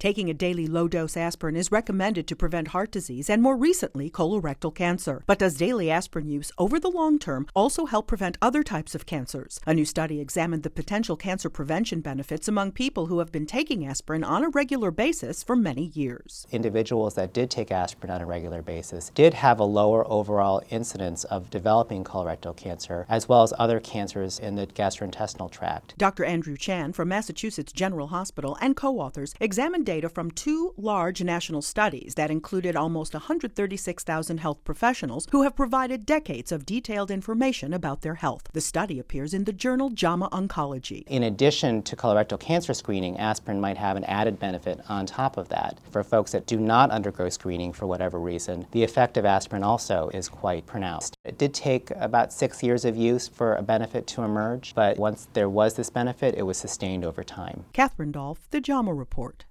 Taking a daily low dose aspirin is recommended to prevent heart disease and more recently colorectal cancer. But does daily aspirin use over the long term also help prevent other types of cancers? A new study examined the potential cancer prevention benefits among people who have been taking aspirin on a regular basis for many years. Individuals that did take aspirin on a regular basis did have a lower overall incidence of developing colorectal cancer as well as other cancers in the gastrointestinal tract. Dr. Andrew Chan from Massachusetts General Hospital and co authors examined data from two large national studies that included almost 136,000 health professionals who have provided decades of detailed information about their health. The study appears in the journal JAMA Oncology. In addition to colorectal cancer screening, aspirin might have an added benefit on top of that. For folks that do not undergo screening for whatever reason, the effect of aspirin also is quite pronounced. It did take about six years of use for a benefit to emerge, but once there was this benefit, it was sustained over time. Catherine Dolph, The JAMA Report.